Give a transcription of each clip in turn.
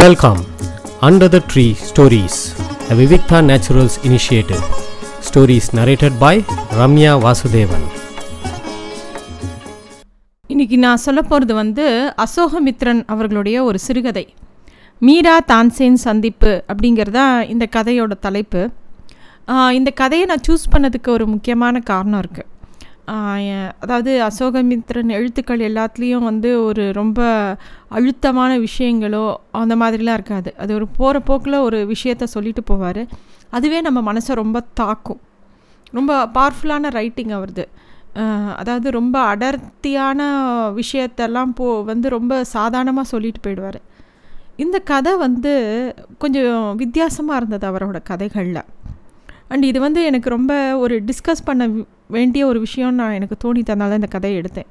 Welcome under the tree stories the Vivikta naturals initiative Stories narrated by Ramya Vasudevan இன்னைக்கு நான் சொல்ல போகிறது வந்து அசோகமித்ரன் அவர்களுடைய ஒரு சிறுகதை. மீரா தான்சேன் சந்திப்பு அப்படிங்கிறதா இந்த கதையோட தலைப்பு. இந்த கதையை நான் சூஸ் பண்ணதுக்கு ஒரு முக்கியமான காரணம் இருக்குது அதாவது அசோகமித்ரன் எழுத்துக்கள் எல்லாத்துலேயும் வந்து ஒரு ரொம்ப அழுத்தமான விஷயங்களோ அந்த மாதிரிலாம் இருக்காது. அது ஒரு போகிற போக்கில் ஒரு விஷயத்த சொல்லிட்டு போவார். அதுவே நம்ம மனசை ரொம்ப தாக்கும். ரொம்ப பவர்ஃபுல்லான ரைட்டிங் அவரது. அதாவது ரொம்ப அடர்த்தியான விஷயத்தெல்லாம் போ வந்து ரொம்ப சாதாரணமாக சொல்லிட்டு போயிடுவார். இந்த கதை வந்து கொஞ்சம் வித்தியாசமாக இருந்தது அவரோட கதைகளில். அண்ட் இது வந்து எனக்கு ரொம்ப ஒரு டிஸ்கஸ் பண்ண வேண்டிய ஒரு விஷயம் நான் எனக்கு தோணித்தனால இந்த கதையை எடுத்தேன்.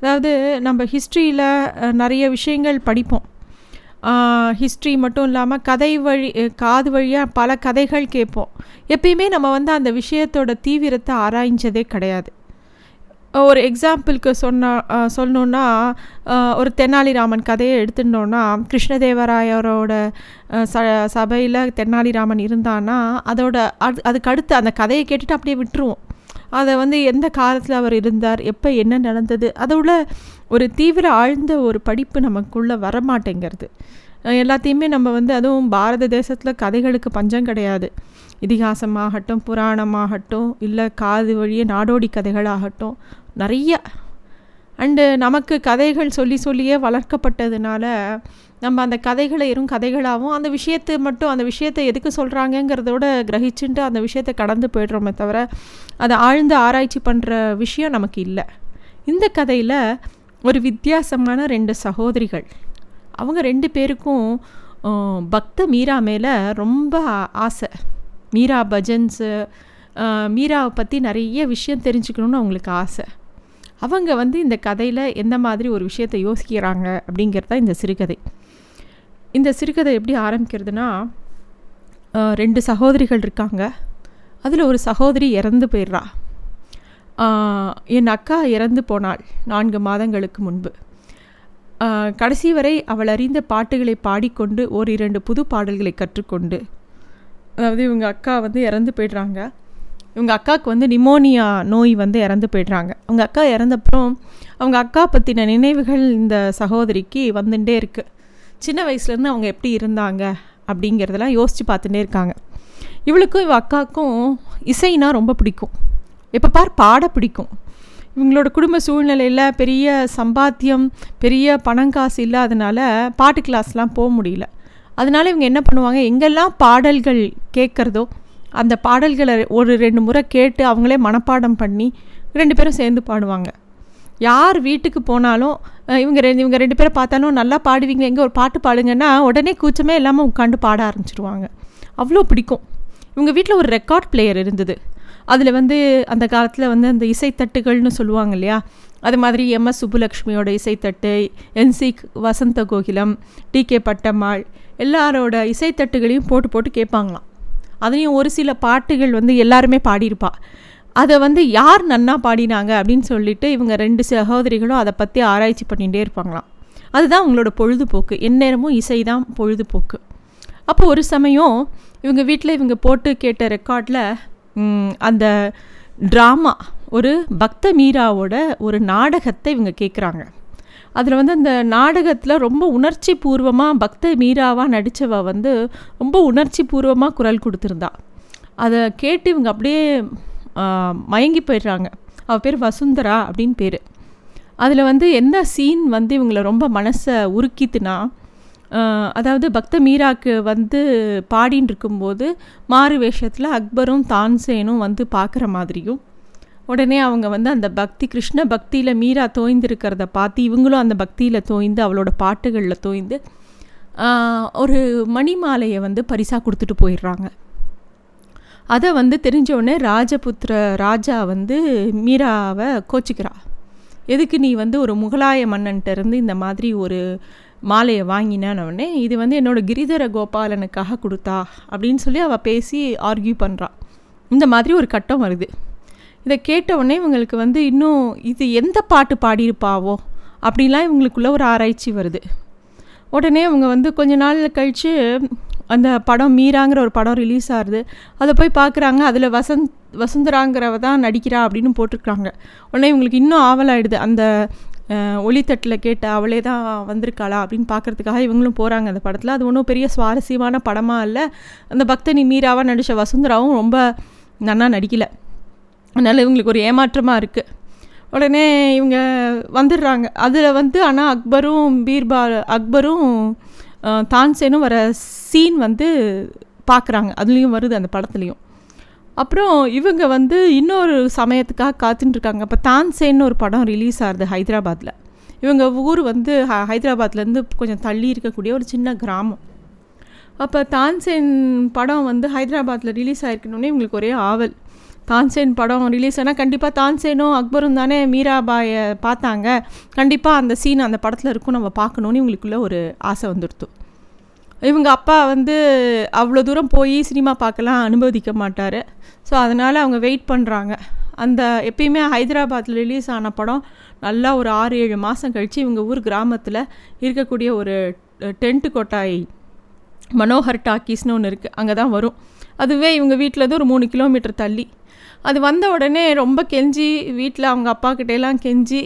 அதாவது நம்ம ஹிஸ்ட்ரியில் நிறைய விஷயங்கள் படிப்போம். ஹிஸ்ட்ரி மட்டும் இல்லாமல் கதை வழி காது வழியாக பல கதைகள் கேட்போம். எப்பயுமே நம்ம வந்து அந்த விஷயத்தோட தீவிரத்தை ஆராய்ஞ்சதே கிடையாது. ஒரு எக்ஸாம்பிளுக்கு சொன்னா சொல்லணுன்னா ஒரு தெனாலிராமன் கதையை எடுத்துட்டோன்னா கிருஷ்ணதேவராயரோட ச சபையில் தெனாலிராமன் இருந்தான்னா அதோட அது அதுக்கு அடுத்து அந்த கதையை கேட்டுட்டு அப்படியே விட்டுருவோம். அதை வந்து எந்த காலத்தில் அவர் இருந்தார் எப்போ என்ன நடந்தது அதோட ஒரு தீவிர ஆழ்ந்த ஒரு படிப்பு நமக்குள்ளே வரமாட்டேங்கிறது. எல்லாத்தையுமே நம்ம வந்து அதுவும் பாரத தேசத்தில் கதைகளுக்கு பஞ்சம் கிடையாது. இதிகாசமாகட்டும் புராணமாகட்டும் இல்லை காது வழியே நாடோடி கதைகளாகட்டும் நிறைய. அண்டு நமக்கு கதைகள் சொல்லி சொல்லியே வளர்க்கப்பட்டதுனால நம்ம அந்த கதைகளை வெறும் கதைகளாகவும் அந்த விஷயத்தை மட்டும் அந்த விஷயத்தை எதுக்கு சொல்கிறாங்கங்கிறதோட கிரகிச்சுட்டு அந்த விஷயத்தை கடந்து போயிடுறோமே தவிர அதை ஆழ்ந்து ஆராய்ச்சி பண்ணுற விஷயம் நமக்கு இல்லை. இந்த கதையில் ஒரு வித்தியாசமான ரெண்டு சகோதரிகள். அவங்க ரெண்டு பேருக்கும் பக்த மீரா மேலே ரொம்ப ஆசை. மீரா பஜன்ஸு மீராவை பற்றி நிறைய விஷயம் தெரிஞ்சுக்கணுன்னு அவங்களுக்கு ஆசை. அவங்க வந்து இந்த கதையில் எந்த மாதிரி ஒரு விஷயத்தை யோசிக்கிறாங்க அப்படிங்கிறது தான் இந்த சிறுகதை. இந்த சிறுகதை எப்படி ஆரம்பிக்கிறதுனா ரெண்டு சகோதரிகள் இருக்காங்க. அதில் ஒரு சகோதரி இறந்து போயிடுறா. என் அக்கா இறந்து போனாள் நான்கு மாதங்களுக்கு முன்பு. கடைசி வரை அவள் அறிந்த பாட்டுகளை பாடிக்கொண்டு ஓரிரண்டு புது பாடல்களை கற்றுக்கொண்டு அதாவது இவங்க அக்கா வந்து இறந்து போயிடுறாங்க. இவங்க அக்காவுக்கு வந்து நிமோனியா நோய் வந்து இறந்து போயிடுறாங்க. அவங்க அக்கா இறந்தப்புறம் அவங்க அக்கா பற்றின நினைவுகள் இந்த சகோதரிக்கு வந்துட்டே இருக்குது சின்ன வயசுலேருந்து அவங்க எப்படி இருந்தாங்க அப்படிங்கிறதெல்லாம் யோசித்து பார்த்துட்டே இருக்காங்க. இவளுக்கும் இவ அக்காவுக்கும் இசைனா ரொம்ப பிடிக்கும். எப்போ பார் பாட பிடிக்கும். இவங்களோட குடும்ப சூழ்நிலையில் பெரிய சம்பாத்தியம் பெரிய பணம் காசு இல்லாதனால பாட்டு கிளாஸ்லாம் போக முடியல. அதனால இவங்க என்ன பண்ணுவாங்க எங்கெல்லாம் பாடல்கள் கேட்குறதோ அந்த பாடல்களை ஒரு ரெண்டு முறை கேட்டு அவங்களே மனப்பாடம் பண்ணி ரெண்டு பேரும் சேர்ந்து பாடுவாங்க. யார் வீட்டுக்கு போனாலும் இவங்க ரெண்டு இவங்க ரெண்டு பேரை பார்த்தாலும் நல்லா பாடுவீங்க எங்கே ஒரு பாட்டு பாடுங்கன்னா உடனே கூச்சமே இல்லாமல் உட்காந்து பாட ஆரம்பிச்சிருவாங்க. அவ்வளோ பிடிக்கும். இவங்க வீட்டில் ஒரு ரெக்கார்ட் பிளேயர் இருந்தது. அதில் வந்து அந்த காலத்தில் வந்து அந்த இசைத்தட்டுகள்னு சொல்லுவாங்க இல்லையா? அது மாதிரி எம்எஸ் சுப்புலக்ஷ்மியோட இசைத்தட்டு என்சி வசந்த கோகிலம் டி கே பட்டம்மாள் எல்லாரோட இசைத்தட்டுகளையும் போட்டு போட்டு கேட்பாங்களாம் அதுலேயும் ஒரு சில பாட்டுகள் வந்து எல்லாருமே பாடியிருப்பாள் அதை வந்து யார் நன்னா பாடினாங்க அப்படின்னு சொல்லிட்டு இவங்க ரெண்டு சகோதரிகளும் அதை பற்றி ஆராய்ச்சி பண்ணிகிட்டே இருப்பாங்களாம். அதுதான் அவங்களோட பொழுதுபோக்கு. எந்நேரமும் இசை தான் பொழுதுபோக்கு. அப்போ ஒரு சமயம் இவங்க வீட்டில் இவங்க போட்டு கேட்ட ரெக்கார்டில் அந்த ட்ராமா ஒரு பக்த மீராவோட ஒரு நாடகத்தை இவங்க கேட்குறாங்க அதில் வந்து அந்த நாடகத்தில் ரொம்ப உணர்ச்சி பூர்வமாக பக்த மீராவாக நடித்தவ வந்து ரொம்ப உணர்ச்சி பூர்வமாக குரல் கொடுத்துருந்தா. அதை கேட்டு இவங்க அப்படியே மயங்கி போயிடுறாங்க. அவள் பேர் வசுந்தரா அப்படின்னு பேர். அதில் வந்து என்ன சீன் வந்து இவங்களை ரொம்ப மனசை உருக்கித்துனா அதாவது பக்த மீராக்கு வந்து பாடின்னு இருக்கும்போது மாறு வேஷத்தில் அக்பரும் தான்சேனும் வந்து பார்க்குற மாதிரியும் உடனே அவங்க வந்து அந்த பக்தி கிருஷ்ண பக்தியில் மீரா தோய்ந்திருக்கிறத பார்த்து இவங்களும் அந்த பக்தியில் தோய்ந்து அவளோட பாட்டுகளில் தோய்ந்து ஒரு மணிமாலையை வந்து பரிசாக கொடுத்துட்டு போயிடுறாங்க. அதை வந்து தெரிஞ்ச உடனே ராஜபுத்திர ராஜா வந்து மீராவை கோச்சிக்கிறா. எதுக்கு நீ வந்து ஒரு முகலாய மன்னன்ட்ட இருந்து இந்த மாதிரி ஒரு மாலையை வாங்கினானவனே இது வந்து என்னோடய கிரிதர கோபாலனுக்காக கொடுத்தா அப்படின்னு சொல்லி அவள் பேசி ஆர்கியூ பண்ணுறான் இந்த மாதிரி ஒரு கட்டம் வருது. இதை கேட்ட உடனே இவங்களுக்கு வந்து இன்னும் இது எந்த பாட்டு பாடியிருப்பாவோ அப்படிலாம் இவங்களுக்குள்ள ஒரு ஆராய்ச்சி வருது. உடனே அவங்க வந்து கொஞ்ச நாள் கழித்து அந்த படம் மீராங்கிற ஒரு படம் ரிலீஸ் ஆகுது. அதை போய் பார்க்குறாங்க. அதில் வசந்த் வசுந்தராங்கிறவ தான் நடிக்கிறா அப்படின்னு போட்டிருக்காங்க. உடனே இவங்களுக்கு இன்னும் ஆவலாயிடுது. அந்த ஒளித்தட்டில் கேட்ட அவளே தான் வந்திருக்காளா அப்படின்னு பார்க்குறதுக்காக இவங்களும் போகிறாங்க அந்த படத்தில். அது ஒன்றும் பெரிய சுவாரஸ்யமான படமாக இல்லை. அந்த பக்தனி மீராவாக நடித்த வசுந்தராவும் ரொம்ப நன்னா நடிக்கலை. அதனால் இவங்களுக்கு ஒரு ஏமாற்றமாக இருக்குது உடனே இவங்க வந்துடுறாங்க. அதில் வந்து ஆனால் அக்பரும் பீர்பால் அக்பரும் தான்சேனும் வர சீன் வந்து பார்க்குறாங்க அதுலேயும் வருது அந்த படத்துலேயும். அப்புறம் இவங்க வந்து இன்னொரு சமயத்துக்காக காத்துட்டுருக்காங்க அப்போ தான்சேன்னு ஒரு படம் ரிலீஸ் ஆகுது ஹைதராபாத்தில் இவங்க ஊர் வந்து ஹைதராபாத்லேருந்து கொஞ்சம் தள்ளி இருக்கக்கூடிய ஒரு சின்ன கிராமம். அப்போ தான்சேன் படம் வந்து ஹைதராபாத்தில் ரிலீஸ் ஆகிருக்கணுன்னே இவங்களுக்கு ஒரே ஆவல். தான்சேன் படம் ரிலீஸ் ஆனால் கண்டிப்பாக தான்சேனும் அக்பரும் தானே மீராபாயை பார்த்தாங்க. கண்டிப்பாக அந்த சீன் அந்த படத்தில் இருக்கும் நம்ம பார்க்கணுன்னு இவங்களுக்குள்ள ஒரு ஆசை வந்துடுத்து இவங்க அப்பா வந்து அவ்வளோ தூரம் போய் சினிமா பார்க்கலாம் அனுமதிக்க மாட்டார். ஸோ அதனால் அவங்க வெயிட் பண்ணுறாங்க அந்த எப்பயுமே ஹைதராபாத்தில் ரிலீஸ் ஆன படம் நல்லா ஒரு ஆறு ஏழு மாதம் கழித்து இவங்க ஊர் கிராமத்தில் இருக்கக்கூடிய ஒரு டென்ட்டு கொட்டாய் மனோகர் டாக்கீஸ்னு ஒன்று இருக்குது அங்கே தான் வரும். அதுவே இவங்க வீட்டில் ஒரு மூணு கிலோமீட்டர் தள்ளி. அது வந்த உடனே ரொம்ப கெஞ்சி வீட்டில் அவங்க அப்பா கிட்டேலாம் கெஞ்சி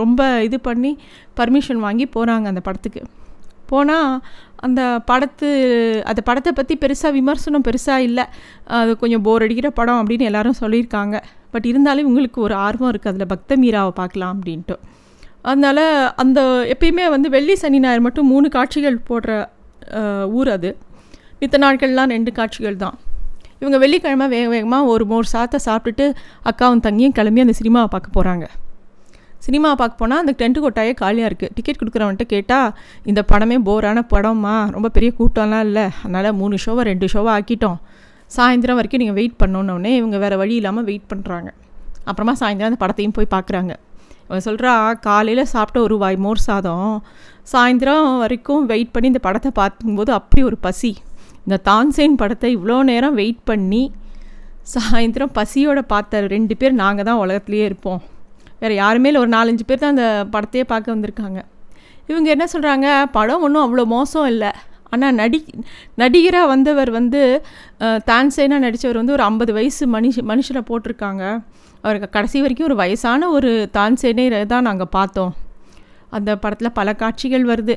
ரொம்ப இது பண்ணி பர்மிஷன் வாங்கி போகிறாங்க அந்த படத்துக்கு. போனால் அந்த படத்து அந்த படத்தை பற்றி பெருசாக விமர்சனம் பெருசாக இல்லை. அது கொஞ்சம் போர் அடிக்கிற படம் அப்படின்னு எல்லாரும் சொல்லியிருக்காங்க. பட் இருந்தாலும் இவங்களுக்கு ஒரு ஆர்வம் இருக்குது அதில் பக்த மீராவை பார்க்கலாம் அப்படின்ட்டு. அதனால் அந்த எப்பயுமே வந்து வெள்ளி சனி ஞாயிறு மட்டும் மூணு காட்சிகள் போடுற ஊர் அது. மித்த நாட்கள்லாம் ரெண்டு காட்சிகள் தான். இவங்க வெள்ளிக்கிழமை வேக வேகமாக ஒரு மோர் சாத்தை சாப்பிட்டுட்டு அக்காவும் தங்கியும் கிளம்பி அந்த சினிமாவை பார்க்க போகிறாங்க சினிமா பார்க்க போனால் அந்த டென்ட்டு கொட்டாயே காலியாக இருக்குது டிக்கெட் கொடுக்குறவன்ட்டு கேட்டால் இந்த படமே போரான படமா ரொம்ப பெரிய கூட்டம்லாம் இல்லை. அதனால் மூணு ஷோவை ரெண்டு ஷோவை ஆக்கிட்டோம். சாயந்தரம் வரைக்கும் நீங்கள் வெயிட் பண்ணோன்னே இவங்க வேறு வழி இல்லாமல் வெயிட் பண்ணுறாங்க அப்புறமா சாயந்தரம் அந்த படத்தையும் போய் பார்க்குறாங்க. இவன் சொல்கிறா காலையில் சாப்பிட்ட ஒரு வாய் மோர் சாதம் சாயந்தரம் வரைக்கும் வெயிட் பண்ணி இந்த படத்தை பார்க்கும்போது அப்படி ஒரு பசி. இந்த தான்சேன் படத்தை இவ்வளோ நேரம் வெயிட் பண்ணி சாயந்தரம் பசியோட பார்த்த ரெண்டு பேர் நாங்கள் தான் உலகத்துலேயே இருப்போம். வேறு யாருமே இல்லை ஒரு நாலஞ்சு பேர் தான் அந்த படத்தையே பார்க்க வந்திருக்காங்க. இவங்க என்ன சொல்கிறாங்க படம் ஒன்றும் அவ்வளோ மோசம் இல்லை. ஆனால் நடி நடிகராக வந்தவர் வந்து தான்சேனாக நடித்தவர் வந்து ஒரு ஐம்பது வயசு மனுஷ மனுஷனை போட்டிருக்காங்க. அவருக்கு கடைசி வரைக்கும் ஒரு வயசான ஒரு தான்சேனே தான் நாங்கள் பார்த்தோம். அந்த படத்தில் பல காட்சிகள் வருது.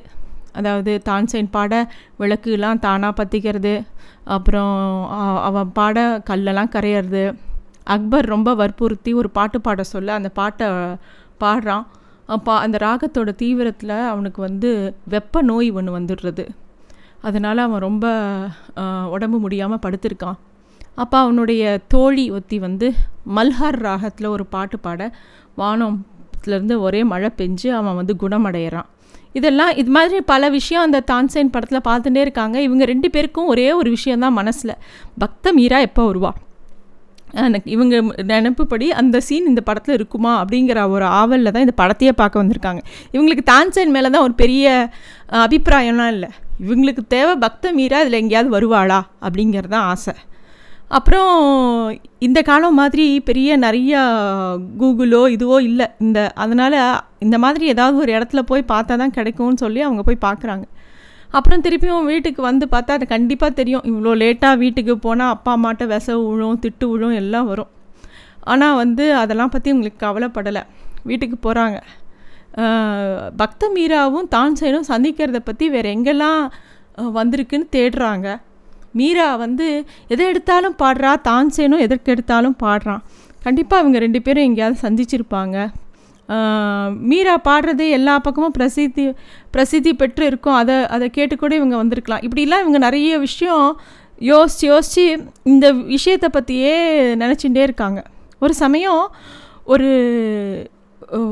அதாவது தான்சேன் பாட விளக்குலாம் தானாக பற்றிக்கிறது அப்புறம் அவன் பாட கல்லெல்லாம் கரையிறது. அக்பர் ரொம்ப வற்புறுத்தி ஒரு பாட்டு பாட சொல்ல அந்த பாட்டை பாடுறான். பா அந்த ராகத்தோட தீவிரத்தில் அவனுக்கு வந்து வெப்ப நோய் ஒன்று வந்துடுறது. அதனால் அவன் ரொம்ப உடம்பு முடியாமல் படுத்திருக்கான். அப்போ அவனுடைய தோழி ஒத்தி வந்து மல்ஹார் ராகத்தில் ஒரு பாட்டு பாட வானத்துலேருந்து ஒரே மழை பெஞ்சு அவன் வந்து குணமடைகிறான் இதெல்லாம் இது மாதிரி பல விஷயம் அந்த தான்சைன் படத்தில் பார்த்துட்டே இருக்காங்க. இவங்க ரெண்டு பேருக்கும் ஒரே ஒரு விஷயந்தான் மனசில். பக்த மீரா எப்போ வருவா? எனக்கு இவங்க நினப்புப்படி அந்த சீன் இந்த படத்தில் இருக்குமா அப்படிங்கிற ஒரு ஆவலில் தான் இந்த படத்தையே பார்க்க வந்திருக்காங்க. இவங்களுக்கு தான்சேன் மேலே தான் ஒரு பெரிய அபிப்பிராயம்லாம் இல்லை. இவங்களுக்கு தேவை பக்த மீரா இதில் எங்கேயாவது வருவாளா அப்படிங்கிறது தான் ஆசை. அப்புறம் இந்த காலம் மாதிரி பெரிய நிறையா கூகுளோ இதுவோ இல்லை. இந்த அதனால் இந்த மாதிரி ஏதாவது ஒரு இடத்துல போய் பார்த்தா தான் கிடைக்கும்னு சொல்லி அவங்க போய் பார்க்குறாங்க. அப்புறம் திருப்பியும் வீட்டுக்கு வந்து பார்த்தா அது கண்டிப்பாக தெரியும். இவ்வளோ லேட்டாக வீட்டுக்கு போனால் அப்பா அம்மாட்ட விச விழும் திட்டு விழும் எல்லாம் வரும். ஆனால் வந்து அதெல்லாம் பற்றி உங்களுக்கு கவலைப்படலை. வீட்டுக்கு போகிறாங்க பக்த மீராவும் தான்சேனும் சந்திக்கிறத பற்றி வேறு எங்கெல்லாம் வந்திருக்குன்னு தேடுறாங்க. மீரா வந்து எதை எடுத்தாலும் பாடுறா தான்சேனும் எதற்கு எடுத்தாலும் பாடுறான். கண்டிப்பாக அவங்க ரெண்டு பேரும் எங்கேயாவது சந்திச்சிருப்பாங்க. மீரா பாடுறது எல்லா பக்கமும் பிரசித்தி பிரசித்தி பெற்று இருக்கும். அதை அதை கேட்டு கூட இவங்க வந்திருக்கலாம். இப்படிலாம் இவங்க நிறைய விஷயம் யோசித்து யோசித்து இந்த விஷயத்தை பற்றியே நினச்சிட்டே இருக்காங்க. ஒரு சமயம் ஒரு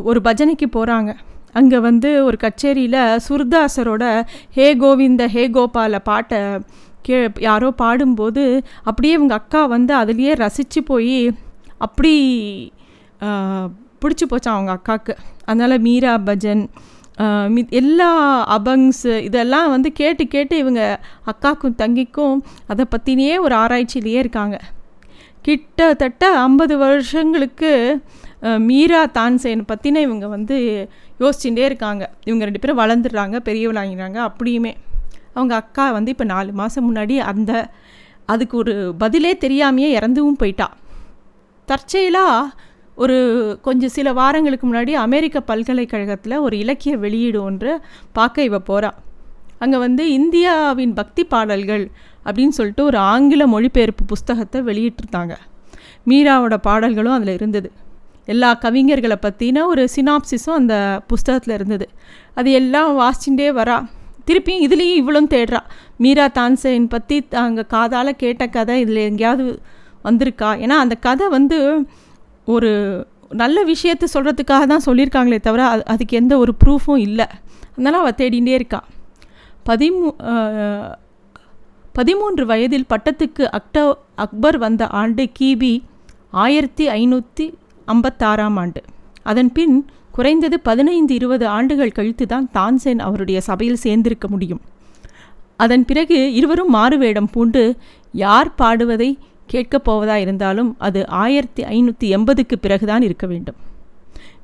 ஒரு பஜனைக்கு போகிறாங்க அங்கே வந்து ஒரு கச்சேரியில் சுர்தாசரோட ஹே கோவிந்த ஹே கோபால பாட்டை கே யாரோ பாடும்போது அப்படியே இவங்க அக்கா வந்து அதுலேயே ரசித்து போய் அப்படி பிடிச்சி போச்சான் அவங்க அக்காவுக்கு அதனால் மீரா பஜன் மி எல்லா அபங்ஸ் இதெல்லாம் வந்து கேட்டு கேட்டு இவங்க அக்காக்கும் தங்கிக்கும் அதை பற்றினே ஒரு ஆராய்ச்சியிலேயே இருக்காங்க. கிட்டத்தட்ட ஐம்பது வருஷங்களுக்கு மீரா தான்சேன் பற்றின இவங்க வந்து யோசிச்சுட்டே இருக்காங்க. இவங்க ரெண்டு பேரும் வளர்ந்துடுறாங்க பெரியவளாங்கிறாங்க அப்படியுமே. அவங்க அக்கா வந்து இப்போ நாலு மாதம் முன்னாடி அந்த அதுக்கு ஒரு பதிலே தெரியாமையே இறந்துவும் போயிட்டா. தற்செயலாக ஒரு கொஞ்சம் சில வாரங்களுக்கு முன்னாடி அமெரிக்க பல்கலைக்கழகத்தில் ஒரு இலக்கிய வெளியீடு ஒன்று பார்க்க இவ போகிறா அங்கே வந்து இந்தியாவின் பக்தி பாடல்கள் அப்படின்னு சொல்லிட்டு ஒரு ஆங்கில மொழிபெயர்ப்பு புஸ்தகத்தை வெளியிட்டிருந்தாங்க. மீராவோட பாடல்களும் அதில் இருந்தது. எல்லா கவிஞர்களை பற்றின ஒரு சினாப்சிஸும் அந்த புஸ்தகத்தில் இருந்தது. அது எல்லாம் வாசிச்சுட்டே வரா. திருப்பியும் இதுலேயும் இவ்வளோம் தேடுறா. மீரா தான்சேன் பற்றி அங்கே காதால் கேட்ட கதை இதில் எங்கேயாவது வந்திருக்கா? ஏன்னா அந்த கதை வந்து ஒரு நல்ல விஷயத்தை சொல்கிறதுக்காக தான் சொல்லியிருக்காங்களே தவிர அது அதுக்கு எந்த ஒரு ப்ரூஃபும் இல்லை. அதனால் அவள் தேடிகிட்டே இருக்கா. பதிமூ பதிமூன்று வயதில் பட்டத்துக்கு அக்டோ அக்பர் வந்த ஆண்டு கிபி ஆயிரத்தி ஐநூற்றி ஐம்பத்தாறாம் ஆண்டு. அதன் பின் குறைந்தது பதினைந்து இருபது ஆண்டுகள் கழித்து தான் தான்சேன் அவருடைய சபையில் சேர்ந்திருக்க முடியும். அதன் பிறகு இருவரும் மாறுவேடம் பூண்டு யார் பாடுவதை கேட்கப் போவதா இருந்தாலும் அது ஆயிரத்தி ஐநூற்றி எண்பதுக்கு பிறகுதான் இருக்க வேண்டும்.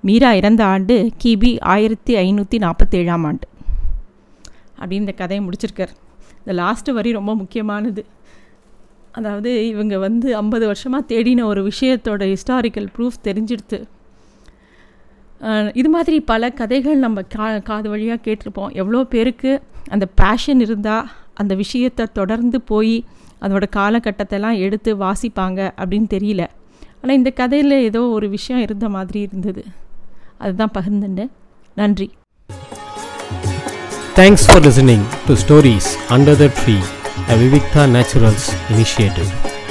மீரா இறந்த ஆண்டு கிபி ஆயிரத்தி ஐநூற்றி நாற்பத்தேழாம் ஆண்டு. அப்படின்னு இந்த கதையை முடிச்சிருக்கார். இந்த லாஸ்ட்டு வரி ரொம்ப முக்கியமானது. அதாவது இவங்க வந்து ஐம்பது வருஷமாக தேடின ஒரு விஷயத்தோட ஹிஸ்டாரிக்கல் ப்ரூஃப் தெரிஞ்சிடுது இது மாதிரி பல கதைகள் நம்ம கா காது வழியாக கேட்டிருப்போம். எவ்வளோ பேருக்கு அந்த பேஷன் இருந்தால் அந்த விஷயத்தை தொடர்ந்து போய் அதோட காலகட்டத்தெல்லாம் எடுத்து வாசிப்பாங்க அப்படின்னு தெரியல. ஆனால் இந்த கதையில் ஏதோ ஒரு விஷயம் இருந்த மாதிரி இருந்தது. அதுதான் பகிர்ந்துட்டேன். நன்றி. Thanks for listening to stories under the tree a naturals Naturals.